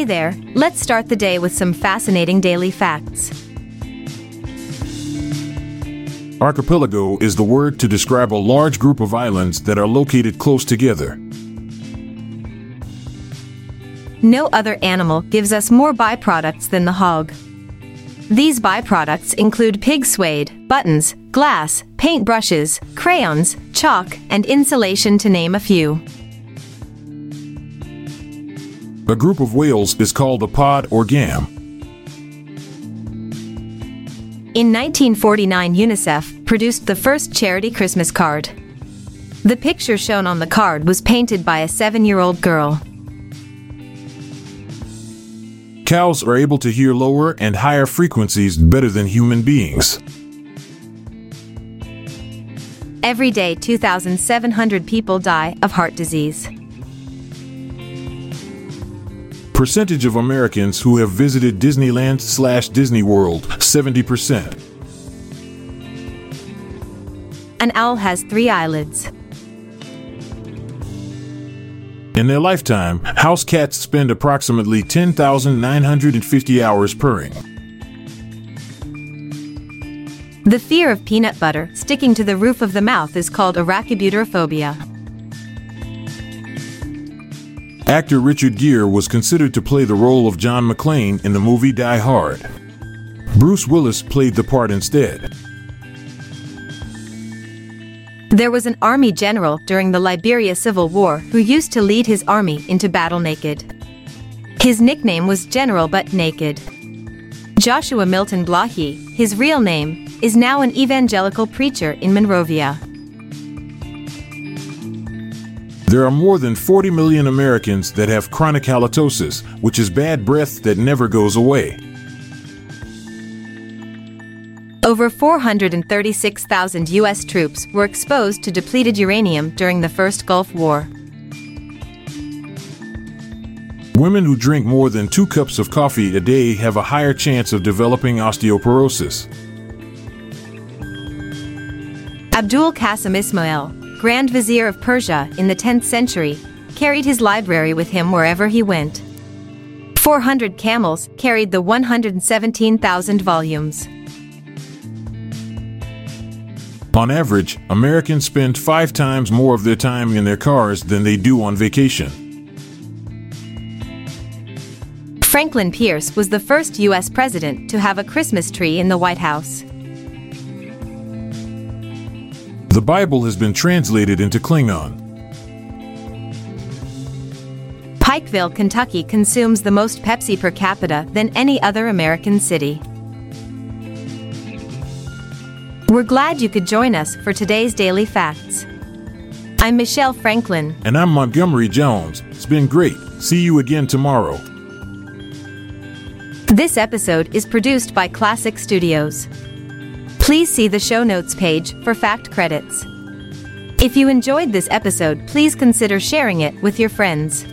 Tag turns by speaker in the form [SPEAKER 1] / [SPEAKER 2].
[SPEAKER 1] Hey there, let's start the day with some fascinating daily facts.
[SPEAKER 2] Archipelago is the word to describe a large group of islands that are located close together.
[SPEAKER 1] No other animal gives us more byproducts than the hog. These byproducts include pig suede, buttons, glass, paint brushes, crayons, chalk, and insulation to name a few.
[SPEAKER 2] A group of whales is called a pod or gam.
[SPEAKER 1] In 1949, UNICEF produced the first charity Christmas card. The picture shown on the card was painted by a seven year old girl.
[SPEAKER 2] Cows are able to hear lower and higher frequencies better than human beings.
[SPEAKER 1] Every day, 2,700 people die of heart disease.
[SPEAKER 2] Percentage of Americans who have visited Disneyland slash Disney World 70%.
[SPEAKER 1] An owl has three eyelids.
[SPEAKER 2] In their lifetime, house cats spend approximately 10,950 hours purring.
[SPEAKER 1] The fear of peanut butter sticking to the roof of the mouth is called arachibutyrophobia.
[SPEAKER 2] Actor Richard Gere was considered to play the role of John McClane in the movie Die Hard. Bruce Willis played the part instead.
[SPEAKER 1] There was an army general during the Liberia Civil War who used to lead his army into battle naked. His nickname was General Butt Naked. Joshua Milton Blahyi, his real name, is now an evangelical preacher in Monrovia.
[SPEAKER 2] There are more than 40 million Americans that have chronic halitosis, which is bad breath that never goes away.
[SPEAKER 1] Over 436,000 U.S. troops were exposed to depleted uranium during the First Gulf War.
[SPEAKER 2] Women who drink more than two cups of coffee a day have a higher chance of developing osteoporosis.
[SPEAKER 1] Abdul Qasim Ismail, Grand Vizier of Persia in the 10th century, carried his library with him wherever he went. 400 camels carried the 117,000 volumes.
[SPEAKER 2] On average, Americans spend five times more of their time in their cars than they do on vacation.
[SPEAKER 1] Franklin Pierce was the first U.S. president to have a Christmas tree in the White House.
[SPEAKER 2] The Bible has been translated into Klingon.
[SPEAKER 1] Pikeville, Kentucky consumes the most Pepsi per capita than any other American city. We're glad you could join us for today's Daily Facts. I'm Michelle Franklin.
[SPEAKER 2] And I'm Montgomery Jones. It's been great. See you again tomorrow.
[SPEAKER 1] This episode is produced by Klassic Studios. Please see the show notes page for fact credits. If you enjoyed this episode, please consider sharing it with your friends.